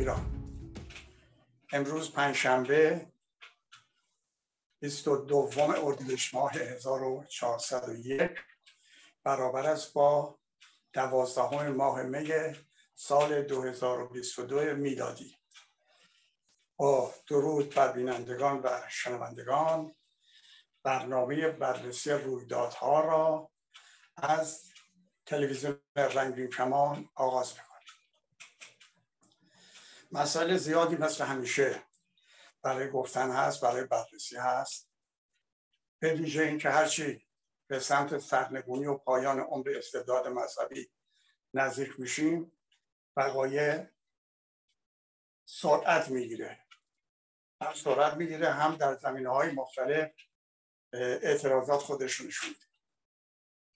ایران. امروز پنجشنبه 22 اردیبهشت ماه 1401 برابر است با دوازدهم ماه می سال 2022 میلادی. با درود بر بینندگان و شنوندگان برنامه بررسی رویدادها را از تلویزیون رنگین کمان آغاز می‌کنیم مسائل زیادی مثل همیشه برای گفتن هست برای بررسی هست. به ویژه اینکه هرچی به سمت سرنگونی و پایان عمر استبداد مذهبی نزدیک میشیم وقایع سرعت می‌گیره. هم سرعت می‌گیره هم در زمینه های مختلف اعتراضات خودش نشون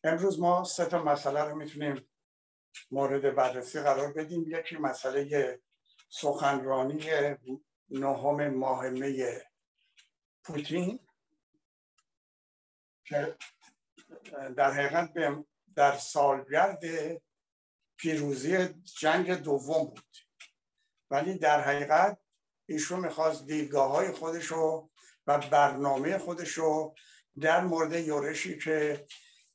امروز ما سه تا مسئله رو می‌تونیم مورد بررسی قرار بدیم. یکی مسئله سخنرانی نهم ماه می پوتین که در حقیقت در سالگرد پیروزی جنگ دوم بود. ولی در حقیقت ایشون می‌خواست دیدگاه های خودش و برنامه خودش رو در مورد یورشی که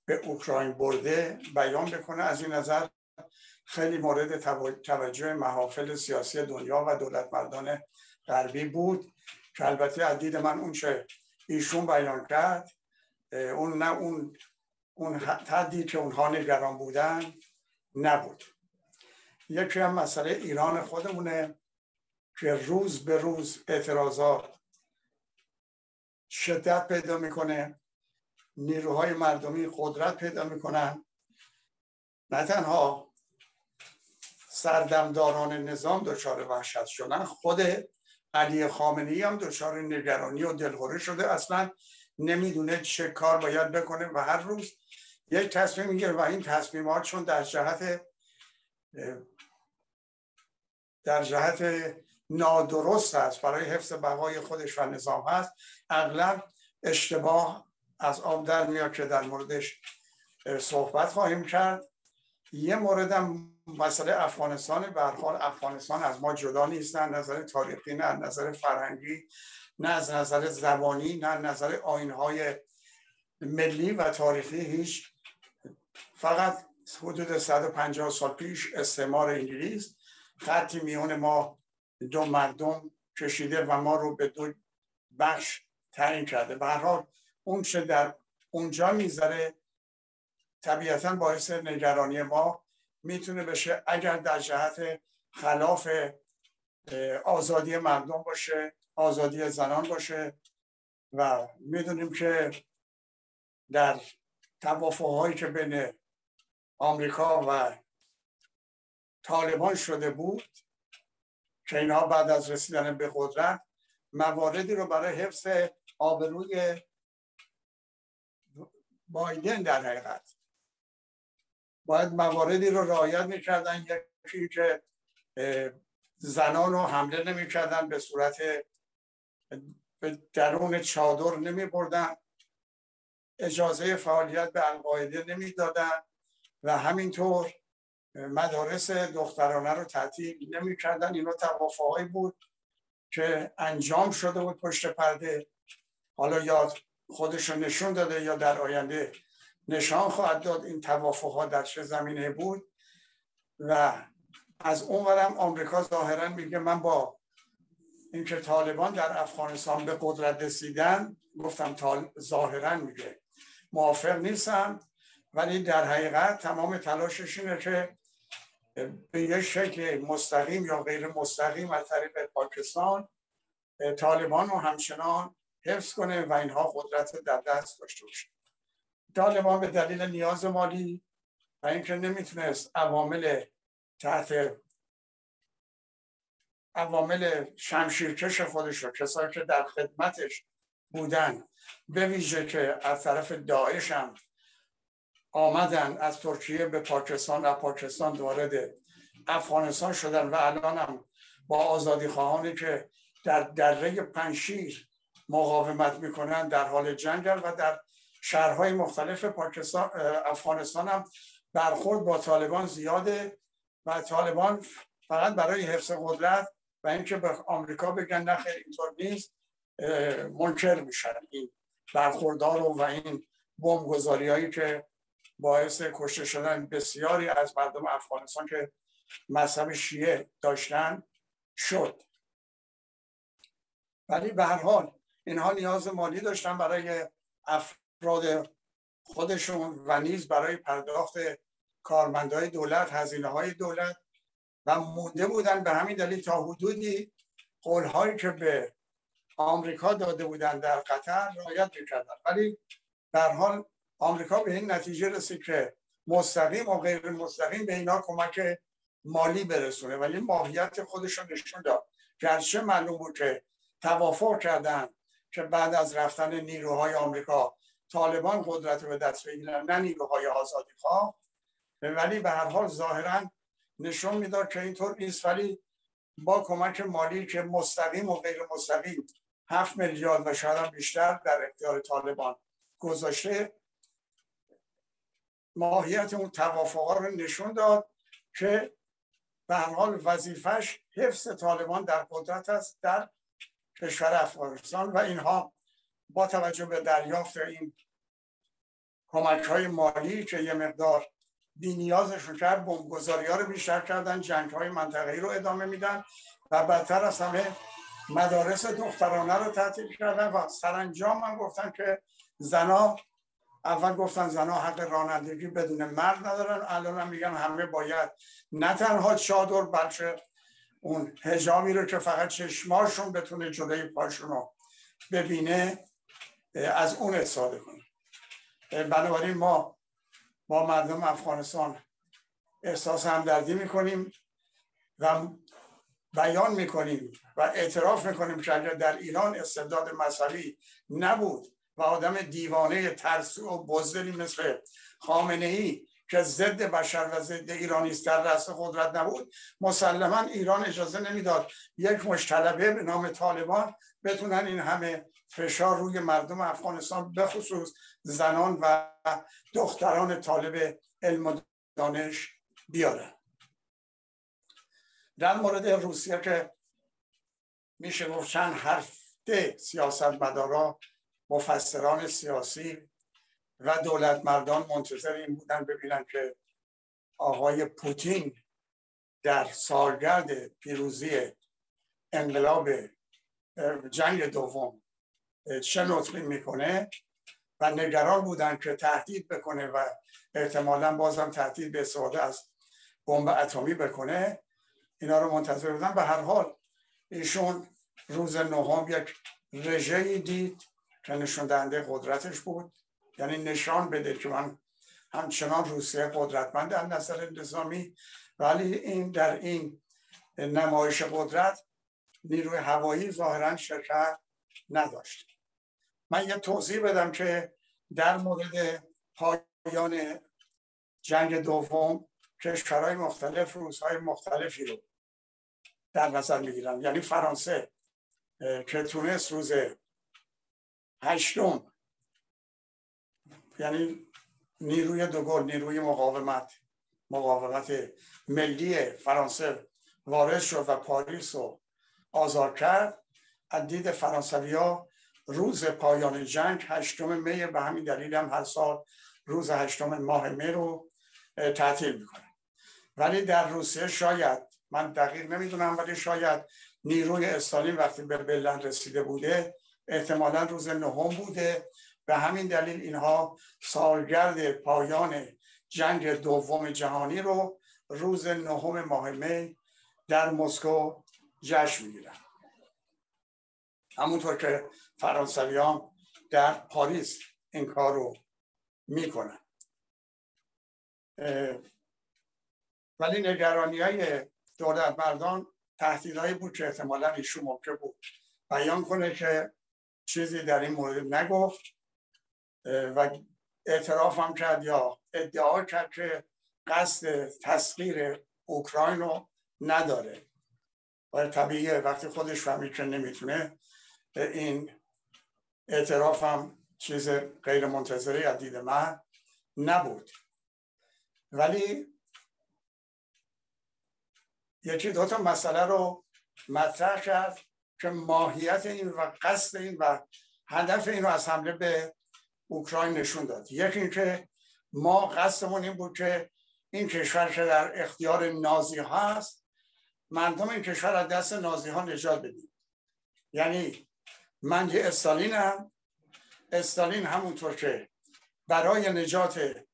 به اوکراین برده بیان بکنه. از این نظر خیلی مورد توجه محافل سیاسی دنیا و دولت مردان غربی بود که البته از من اون چه ایشون بیان کرد اون نه اون اون حدی که اونها نگران بودن نبود. یکی هم مسئله ایران خودمونه که روز به روز اعتراضات شدت پیدا می‌کنه نیروهای مردمی قدرت پیدا می‌کنن. نه تنها سردمداران نظام دچار وحشت شدن. خود علی خامنی هم دچار نگرانی و دلخوری شده. اصلا نمی‌دونه چه کار باید بکنه و هر روز یک تصمیم می‌گیره و این تصمیمات چون در جهت در جهت نادرست است برای حفظ بقای خودش و نظام هست. اغلب اشتباه از آب در میاد که در موردش صحبت خواهیم کرد. یه موردم مسئله افغانستان به حال افغانستان از ما جدا نیست نه نظر تاریخی نه نظر فرهنگی نه از نظر زبانی نه نظر آینهای ملی و تاریخی هیچ. فقط حدود 150 سال پیش استعمار انگلیس خطی میون ما دو مردم کشیده و ما رو به دو بخش تعیین کرده. به هر حال اون چه در اونجا می‌ذاره طبیعتا باعث نگرانی ما می‌تونه بشه اگر در جهت خلاف آزادی مردم باشه آزادی زنان باشه و می‌دونیم که در توافقهایی که بین آمریکا و طالبان شده بود که اینها بعد از رسیدن به قدرت مواردی رو برای حفظ آبروی بایدن در حقیقت باید مواردی رو رعایت می‌کردن یکی که زنان رو حمله نمی‌کردن به صورت به درون چادر نمی بردن اجازه فعالیت به القاعده نمی‌دادن و همینطور مدارس دخترانه رو تعطیل نمی‌کردن. اینا توافقهایی بود که انجام شده بود پشت پرده. حالا یا خودش رو نشون داده یا در آینده نشان خواهد داد این توافق ها در چه زمینه بود و از اونورم آمریکا ظاهرا میگه من با اینکه طالبان در افغانستان به قدرت رسیدن گفتم. ظاهرا میگه موافق نیستم ولی در حقیقت تمام تلاشش اینه که به یه شکل مستقیم یا غیر مستقیم از طریق پاکستان طالبان رو همچنان حفظ کنه و اینها قدرت در دست داشته باشه طالبان به دلیل نیاز مالی و اینکه نمی‌تونست عوامل تحت عوامل شمشیرکش خودش رو کسایی که در خدمتش بودن به ویژه که از طرف داعش هم آمدن از ترکیه به پاکستان و پاکستان وارد افغانستان شدن و الان هم با آزادی خواهانی که در دره پنشیر مقاومت می‌کنن در حال جنگل و در شهرهای مختلف پاکستان افغانستان هم برخورد با طالبان زیاده و طالبان فقط برای حفظ قدرت و اینکه به آمریکا بگن نخیر اینطور نیست منکر میشن این برخوردار و این بمبگذاری هایی که باعث کشته شدن بسیاری از مردم افغانستان که مذهب شیعه داشتن شد. ولی به هر حال اینها نیاز مالی داشتن برای افراد خودشون و نیز برای پرداخت کارمندهای دولت هزینه های دولت و مونده بودن به همین دلیل تا حدودی قولهایی که به آمریکا داده بودن در قطر رعایت می‌کردن. ولی در حال آمریکا به این نتیجه رسید که مستقیم و غیر مستقیم به اینا کمک مالی برسونه. ولی ماهیت خودشون نشون داد. گرچه معلوم بود که توافق کردن که بعد از رفتن نیروهای آمریکا طالبان قدرت رو به دست بگیرن نه نیروهای آزادی خواه. ولی به هر حال ظاهرا نشون می‌داد که اینطور نیست. ولی با کمک مالی که مستقیم و غیر مستقیم هفت میلیارد و شاید بیشتر در اختیار طالبان گذاشته ماهیت اون توافقا رو نشون داد که به هر حال وظیفش حفظ طالبان در قدرت است در کشور افغانستان و اینها با توجه به دریافت این کمک های مالی که یه مقدار بی نیازشون کرد بمبگذاری ها رو بیشتر کردن جنگ های منطقه‌ای رو ادامه میدن و بدتر از همه مدارس دخترانه رو تعطیل کردن و سرانجام من گفتن که زنا اول گفتن زنا حق رانندگی بدون مرد ندارن الان هم میگن همه باید نه تنها چادر بلکه اون هجامی رو که فقط چشماشون بتونه جلوی پاشون رو ببینه. از اون استفاده کنه بنابراین ما با مردم افغانستان احساس همدردی می‌کنیم و بیان می‌کنیم و اعتراف می‌کنیم که اگر در ایران استبداد مذهبی نبود و آدم دیوانه ترسو و بزدلی مثل خامنه ای که ضد بشر و ضد ایرانی است در رأس قدرت نبود مسلما ایران اجازه نمی‌داد یک مشتلبه به نام طالبان بتونن این همه فشار روی مردم افغانستان به خصوص زنان و دختران طالب علم و دانش بیارن در مورد روسیه که میشه گفت چند هفته سیاست مدارا مفسران سیاسی و دولت مردان منتظر این بودن ببینن که آقای پوتین در سالگرد پیروزی انقلاب جنگ دوم چه نطقی می‌کنه. و نگران بودن که تهدید بکنه و احتمالا بازم تهدید به استفاده از بمب اتمی بکنه. اینا رو منتظر بودن به هر حال ایشون روز نهم یک رژه دید که نشون دهنده قدرتش بود. یعنی نشان بده که من همچنان روسیه قدرتمند در نظر نظامی. ولی این در این نمایش قدرت نیروی هوایی ظاهرا شرکت نداشت. من یه توضیح بدم که در مورد پایان جنگ دوم کشورهای مختلف روزهای مختلفی رو در نظر می‌گیرم. یعنی فرانسه که تونست روز هشتم یعنی نیروی دوگل نیروی مقاومت مقاومت ملی فرانسه وارد شد و پاریس رو آزاد کرد. از دید فرانسوی ها روز پایان جنگ هشتم می به همین دلیل هم هر سال روز هشتم ماه می رو تعطیل می‌کنه ولی در روسیه شاید من دقیق نمی‌دونم ولی شاید نیروی استالین وقتی به بلند رسیده بوده احتمالا روز نهم بوده. به همین دلیل اینها سالگرد پایان جنگ دوم جهانی رو روز نهم ماه می در مسکو جشن می‌گیرن. همونطور که فرانسویان در پاریس این کار رو می‌کنن. ولی نگرانی های دولت مردان تهدیدهایی بود که احتمالا ایشون ممکن بود بیان کنه که چیزی در این مورد نگفت. و اعتراف هم کرد یا ادعا کرد که قصد تسخیر اوکراین رو نداره. و طبیعیه وقتی خودش فهمید که نمی‌تونه این اعتراف هم چیز غیر منتظری از دید من نبود. ولی یکی دو تا مسئله رو مطرح کرد که ماهیت این و قصد این و هدف این رو از حمله به اوکراین نشون داد. یکی اینکه ما قصدمون این بود که این کشور که در اختیار نازی هست مردم این کشور از دست نازی ها نجات بدیم. یعنی من یه استالینم. استالین همونطور که برای نجات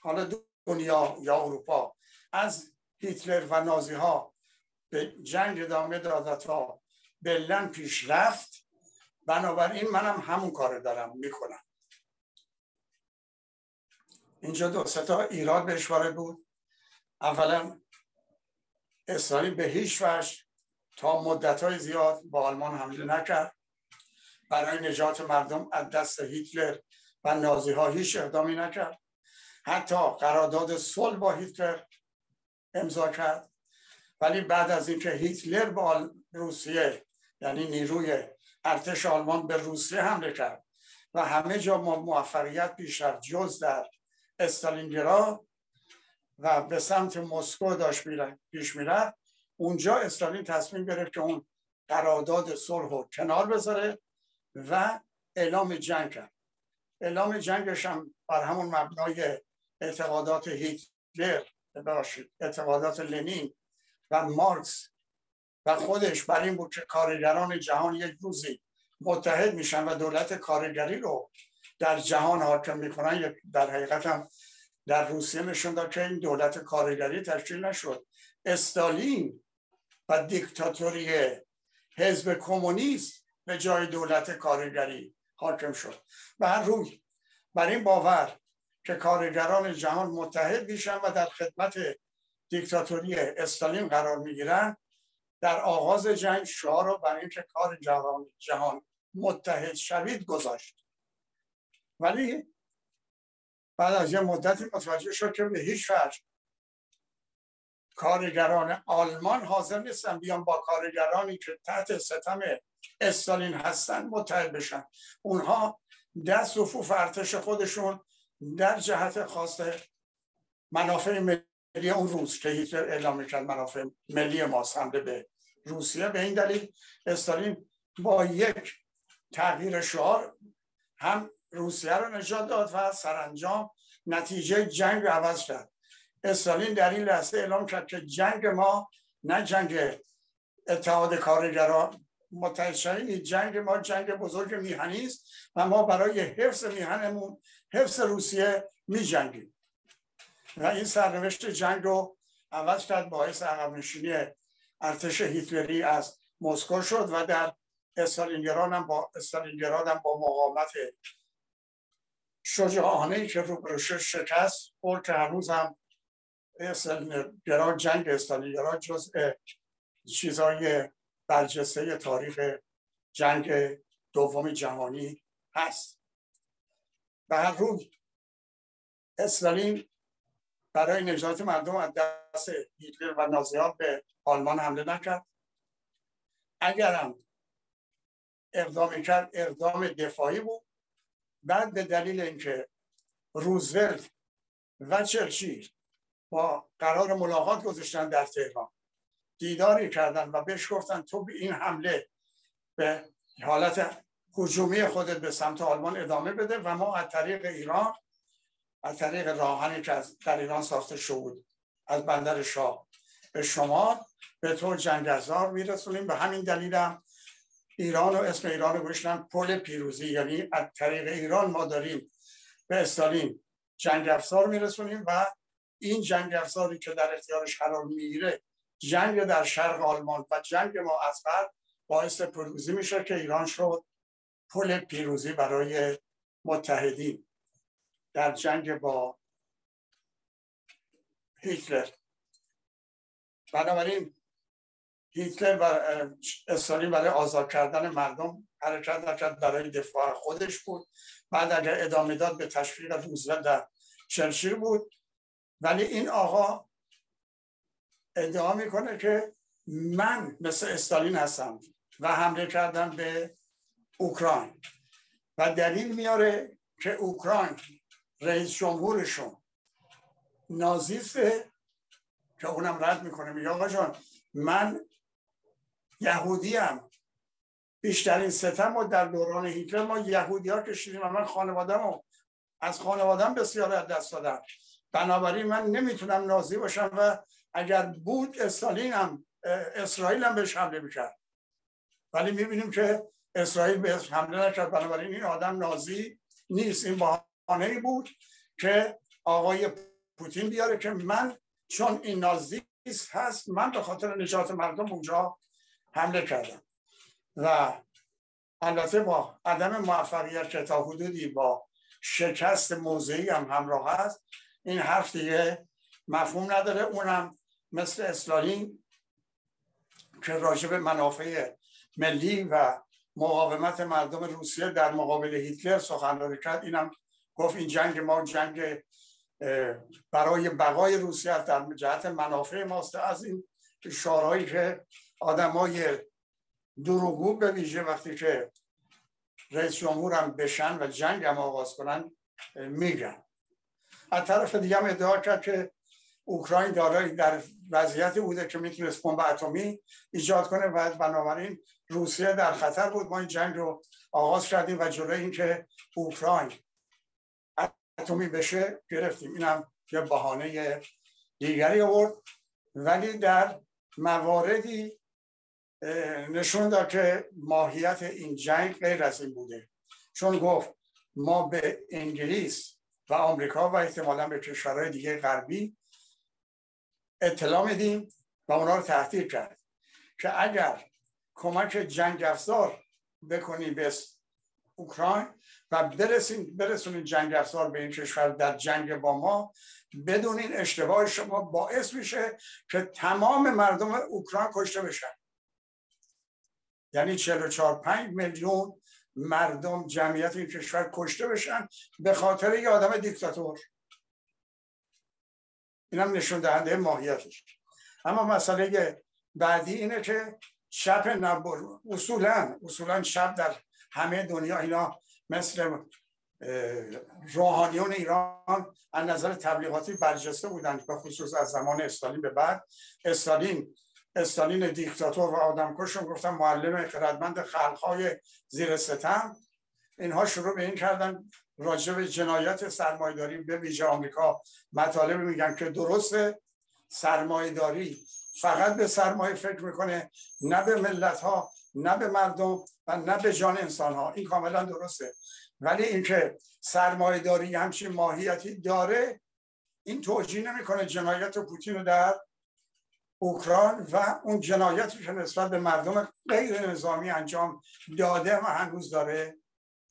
حالا دنیا یا اروپا از هیتلر و نازی ها به جنگ ادامه داد تا بلن پیش رفت. بنابراین منم همون کار دارم می‌کنم. اینجا دو ستا ایراد بهش وارد بود. اولا اسرائیل به هیچ وجه تا مدت های زیاد با آلمان حمله نکرد. برای نجات مردم از دست هیتلر و نازی ها هیچ اقدامی نکرد. حتی قرارداد صلح با هیتلر امضا کرد. ولی بعد از اینکه هیتلر با روسیه یعنی نیروی ارتش آلمان به روسیه حمله کرد و همه جا ما موفقیت بیشتر جز در استالینگراد و به سمت مسکو داشت پیش می‌رفت اونجا استالین تصمیم گرفت که اون قرارداد صلح رو کنار بذاره و اعلام جنگ کرد اعلام جنگش هم بر همون مبنای اعتقادات هیتلر باشید اعتقادات لنین و مارکس و خودش بر این بود که کارگران جهان یک روزی متحد میشن و دولت کارگری رو در جهان حاکم می‌کنن. در حقیقت هم در روسیه نشون داد که این دولت کارگری تشکیل نشد. استالین و دیکتاتوری حزب کمونیست به جای دولت کارگری حاکم شد. و هر روی بر این باور که کارگران جهان متحد میشن و در خدمت دیکتاتوری استالین قرار می‌گیرن در آغاز جنگ شعار رو برای اینکه کار جهان جهان متحد شوید گذاشت. ولی بعد از یه مدتی متوجه شد که به هیچ وجه کارگران آلمان حاضر نیستن بیان با کارگرانی که تحت ستم استالین هستن متحد بشن. اونها دست صفوف ارتش خودشون در جهت خواست منافع ملی اون روز که هیتلر اعلام کرد منافع ملی ماست حمله به روسیه. به این دلیل استالین با یک تغییر شعار هم روسیه رو نجات داد و سرانجام نتیجه جنگ رو عوض کرد. استالین در این لحظه اعلام کرد که جنگ ما نه جنگ اتحاد کارگران متحد جنگ ما جنگ بزرگ میهنی است و ما برای حفظ میهنمون حفظ روسیه می جنگیم و این سرنوشت جنگ رو عوض کرد باعث عقب نشینی ارتش هیتلری از مسکو شد و در استالینگراد هم با استالینگراد هم با مقاومت شجاعانه که رو شکست خورد که هنوز هم استالینگراد جنگ استالینگراد جزء چیزای برجسته تاریخ جنگ دوم جهانی هست. به هر روی استالین برای نجات مردم از دست هیتلر و نازیان به آلمان حمله نکرد. اگرم اقدام کرد اقدام دفاعی بود. بعد به دلیل اینکه روزولت و چرچیل با قرار ملاقات گذاشتن در تهران. دیداری کردن و بهش گفتن تو به این حمله به حالت هجومی خودت به سمت آلمان ادامه بده و ما از طریق ایران از طریق راهنی که از در ایران ساخته شد از بندر شاه به شما به طور جنگزار میرسونیم به همین دلیلم ایران و اسم ایران رو گوشتن پل پیروزی. یعنی از طریق ایران ما داریم به استالین جنگ افزار میرسونیم و این جنگ افزاری که در اختیارش قرار می‌گیره جنگ در شرق آلمان و جنگ ما از بعد باعث پیروزی میشه که ایران شد پل پیروزی برای متحدین. در جنگ با هیتلر. بنابراین هیتلر و استالین برای آزاد کردن مردم حرکت نکرد برای دفاع خودش بود. بعد اگر ادامه داد به تشویق روزولت در چرچیل بود. ولی این آقا ادعا می‌کنه که من مثل استالین هستم و حمله کردم به اوکراین. و دلیل میاره که اوکراین رئیس جمهورشون نازیسته که اونم رد می‌کنه میگه آقا جان من یهودیم. بیشترین ستم و در دوران هیتلر ما یهودی ها کشیدیم و من خانوادم از خانوادم بسیار از دست دادم. بنابراین من نمی‌تونم نازی باشم و اگر بود استالین هم اسرائیل هم بهش حمله می‌کرد. ولی می‌بینیم که اسرائیل بهش حمله نکرد. بنابراین این آدم نازی نیست. این بحانه بود که آقای پوتین بیاره که من چون این نازیست هست من به خاطر نجات مردم اونجا حمله کردم. و البته با عدم موفقیت که تا حدودی با شکست موضعی هم همراه هست این حرف دیگه مفهوم نداره. اونم مثل اسلالین که راجب منافع ملی و مقاومت مردم روسیه در مقابل هیتلر سخنرانی کرد. اینم گفت این جنگ ما جنگ برای بقای روسیه در جهت منافع ماست. از این شعارهایی که آدمای دروغگو به ویژه وقتی که رئیس جمهور هم بشن و جنگ هم آغاز کنن میگن. از طرف دیگه هم ادعا کرد که اوکراین دارای در وضعیتی بوده که می‌تونست بمب اتمی ایجاد کنه و بنابراین روسیه در خطر بود. ما این جنگ رو آغاز کردیم و جلوی اینکه اوکراین اتمی بشه گرفتیم. اینم یه بهانه دیگری آورد. ولی در مواردی نشون داد که ماهیت این جنگ غیر از این بوده. چون گفت ما به انگلیس و آمریکا و احتمالا به کشورهای دیگه غربی اطلاع میدیم و اونا رو تهدید کرد که اگر کمک جنگ افزار بکنیم به اوکراین و برسیم برسونیم جنگ افزار به این کشور در جنگ با ما بدون این اشتباه شما باعث میشه که تمام مردم اوکراین کشته بشن. یعنی 44 5 میلیون مردم جمعیت این کشور کشته بشن به خاطر یه آدم دیکتاتور. اینم نشون دهنده ماهیتش. اما مسئله بعدی اینه که شب نبر اصولا اصولا شب در همه دنیا اینا مثل روحانیون ایران از نظر تبلیغاتی برجسته بودند به خصوص از زمان استالین به بعد. استالین استالین دیکتاتور و آدمکشون گفتن معلم خردمند خلقهای زیر ستم. اینها شروع به این کردن راجع به جنایت سرمایداری به ویژه آمریکا. مطالب میگن که درسته سرمایداری فقط به سرمایه فکر می‌کنه نه به ملت ها نه به مردم و نه به جان انسان ها این کاملا درسته. ولی اینکه سرمایداری همچین ماهیتی داره این توجیه نمی‌کنه جنایت پوتین رو در اوکراین و اون جنایتی که نسبت به مردم غیر نظامی انجام داده و هنوز داره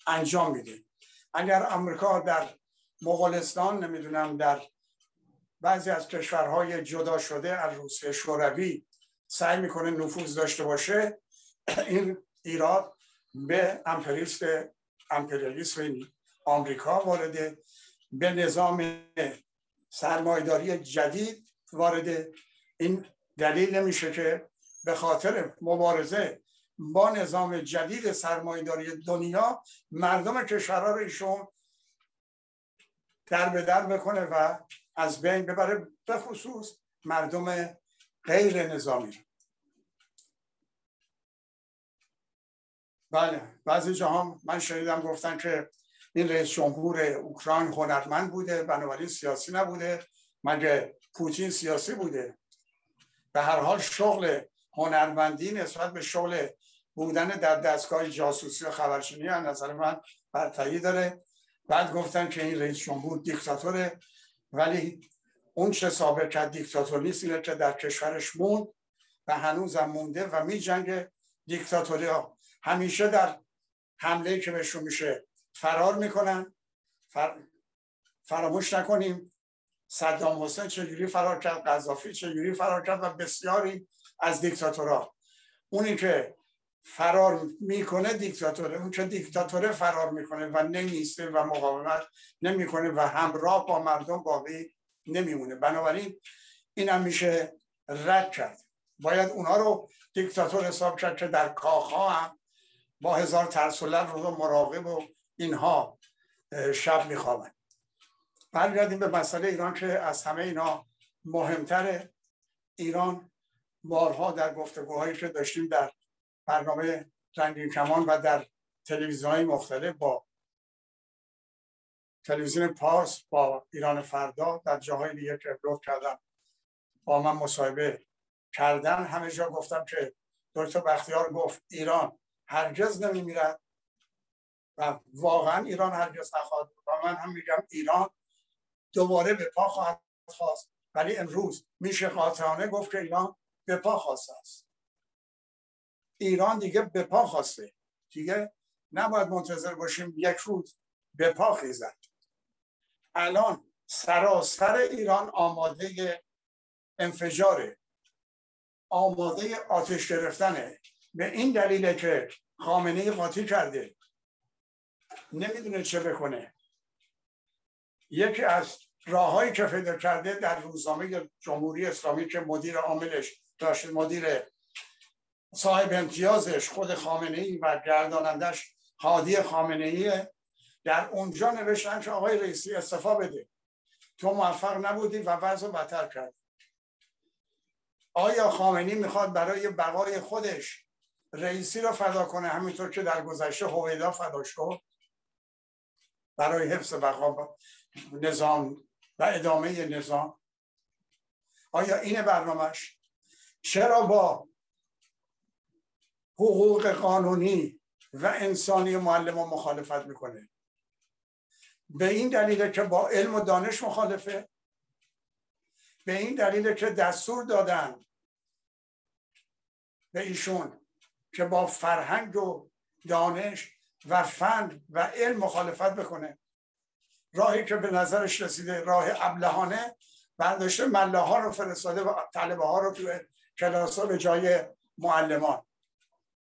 انجام میده. اگر امریکا در مغولستان نمی‌دونم در بعضی از کشورهای جدا شده از روسیه شوروی سعی می‌کنه نفوذ داشته باشه این ایراد به امپریست امپریالیسم آمریکا وارده به نظام سرمایداری جدید وارد این دلیل نمیشه که به خاطر مبارزه با نظام جدید سرمایداری دنیا مردم کشورها رو ایشون در به در بکنه و از بین ببره به خصوص مردم غیر نظامی بله بعضی جاها من شنیدم گفتن که این رئیس جمهور اوکراین هنرمند بوده بنابراین سیاسی نبوده مگه پوتین سیاسی بوده؟ به هر حال شغل هنرمندی نسبت به شغل بودن در دستگاه جاسوسی و خبرشنی از نظر من برتری داره. بعد گفتن که این رئیس جمهور دیکتاتوره ولی اون چه ثابت کرد دیکتاتور نیست اینه که در کشورش موند و هنوزم مونده و می جنگ دیکتاتوری ها. همیشه در حمله که بهشون میشه فرار می‌کنن فر... فراموش نکنیم. صدام حسین چجوری فرار کرد؟ قذافی چجوری فرار کرد؟ و بسیاری از دیکتاتورها. اونی که فرار می‌کنه دیکتاتوره. اون که دیکتاتوره فرار می‌کنه و نمیسته و مقاومت نمی‌کنه و همراه با مردم باقی نمیمونه. بنابراین این هم میشه رد کرد. باید اونها رو دیکتاتور حساب کرد که در کاخ هم با هزار ترسولت رو مراقب و اینها شب میخوابن. برگردیم به مسئله ایران که از همه اینا مهمتره. ایران بارها در گفتگوهایی که داشتیم در برنامه رنگین کمان و در تلویزیون مختلف با تلویزیون پارس با ایران فردا در جاهای دیگه که ابلود کردم با من مصاحبه کردن. همه جا گفتم که دکتر بختیار گفت ایران هرگز نمیمیرد و واقعا ایران هرگز نخواهد و من هم میگم ایران دوباره به پا خواهد خواست ولی امروز میشه قاطعانه گفت که ایران به پا خواسته است. ایران دیگه به پا خواسته. دیگه نباید منتظر باشیم یک روز به پا خیزد. الان سراسر ایران آماده انفجاره آماده آتش گرفتنه به این دلیله که خامنه قاطی کرده. نمی‌دونه چه بکنه. یکی از راههایی که پیدا کرده در روزنامه جمهوری اسلامی که مدیر عاملش داشت مدیر صاحب امتیازش خود خامنه ای و گردانندش حادی خامنه ای در اونجا نوشتن که آقای رئیسی استفا بده. تو موفق نبودی و وضع بدتر کرد. آیا خامنی می‌خواد برای بقای خودش رئیسی را فدا کنه؟ همینطور که در گذشته هویدا فدا شد. برای حفظ بقا نظام و ادامه نظام. آیا این برنامهش چرا با حقوق قانونی و انسانی معلم مخالفت می‌کنه؟ به این دلیل که با علم و دانش مخالفه. به این دلیل که دستور دادن به ایشون که با فرهنگ و دانش و فن و علم مخالفت بکنه. راهی که به نظرش رسیده راه ابلهانه برداشته مله ها رو فرستاده و طلبه ها رو توی کلاس به جای معلمان.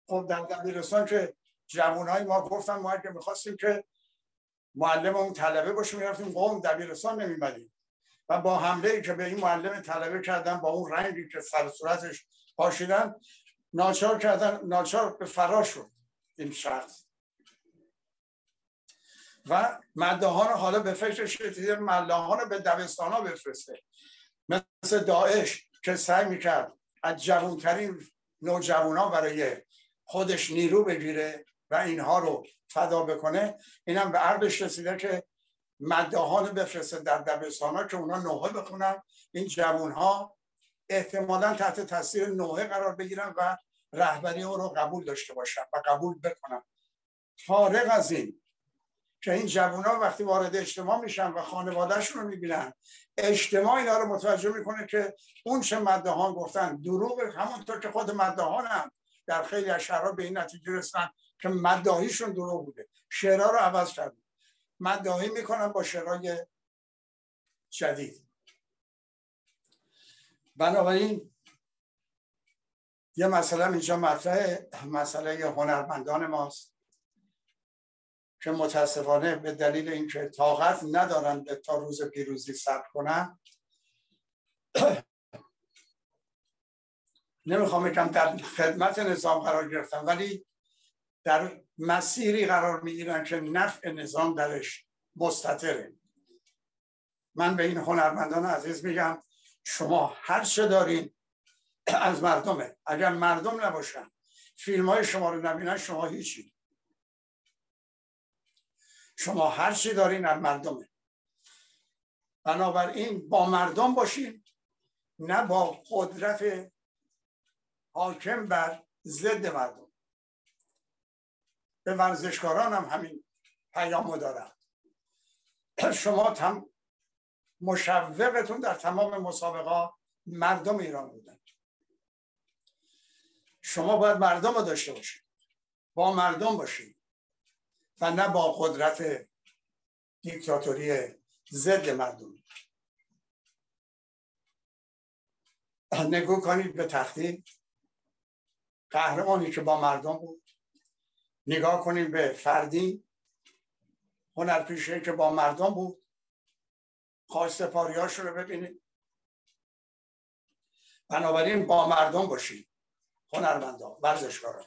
خب در دبیرستان که جوان ما گفتن ما که می‌خواستیم که معلم اون طلبه باشه می‌رفتیم قوم دبیرستان نمیمدیم و با حمله ای که به این معلم طلبه کردن با اون رنگی که سر صورتش پاشیدن ناچار کردن ناچار به فرار شد این شخص. و مدهان حالا به فکر شدید ملهان به دبستان ها بفرسته. مثل داعش که سعی می‌کرد از جوانترین نوجوان ها برای خودش نیرو بگیره و اینها رو فدا بکنه. اینم به عقلش رسیده که مدهان بفرسته در دبستان ها که اونا نوحه بخونن. این جوان ها احتمالا تحت تاثیر نوحه قرار بگیرن و رهبری او رو قبول داشته باشن و قبول بکنن. فارغ از این که این جوان ها وقتی وارد اجتماع میشن و خانوادهشون رو می‌بینن اجتماع اینا رو متوجه می‌کنه که اون چه مدهان گفتن. دروغ همونطور که خود مدهان هم در خیلی از شهرها به این نتیجه رسن که مداهیشون دروغ بوده. شعرها رو عوض کرد مداهی می‌کنن با شعرهای جدید. بنابراین یه مسئله اینجا مطرح مسئله هنرمندان ماست. که متاسفانه به دلیل اینکه طاقت ندارن تا روز پیروزی صبر کنن نمی‌خوام بگم در خدمت نظام قرار گرفتن ولی در مسیری قرار می‌گیرن که نفع نظام درش مستطره. من به این هنرمندان عزیز میگم شما هر چه دارین از مردمه. اگر مردم نباشن فیلم های شما رو نبینن شما هیچی. شما هر چی دارین از مردمه. بنابراین با مردم باشین نه با قدرت حاکم بر ضد مردم. به ورزشکاران هم همین پیامو دارم. شما تم مشوقتون در تمام مسابقات مردم ایران بودن. شما باید مردم رو داشته باشید با مردم باشید و نه با قدرت دیکتاتوری ضد مردم. نگو کنید به تختی قهرمانی که با مردم بود. نگاه کنید به فردی. هنرپیشه که با مردم بود. خواست پاریاش رو ببینید بنابراین با مردم باشید هنرمندان ورزشکاران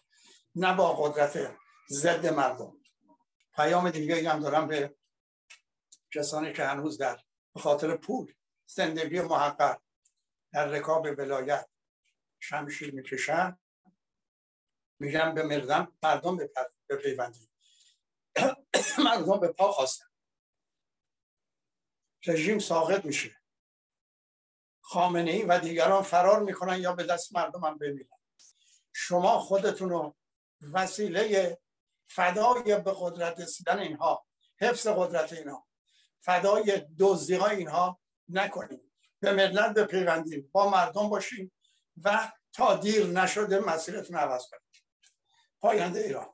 نه با قدرت ضد مردم. پیام دیگه هم دارم به کسانی که هنوز در خاطر پول زندگی محقق در رکاب ولایت شمشیر می‌کشن. میگن به مردم مردم به پیوندی. مردم به پا خواستن. رژیم ساقط میشه. خامنه ای و دیگران فرار می‌کنن یا به دست مردم هم بمیرن. شما خودتون رو وسیله فدای به قدرت رسیدن اینها حفظ قدرت اینها. فدای دزدی های اینها نکنیم. به ملت بپیوندیم. با مردم باشیم و تا دیر نشده مسیرتون عوض کنیم. پاینده ایران.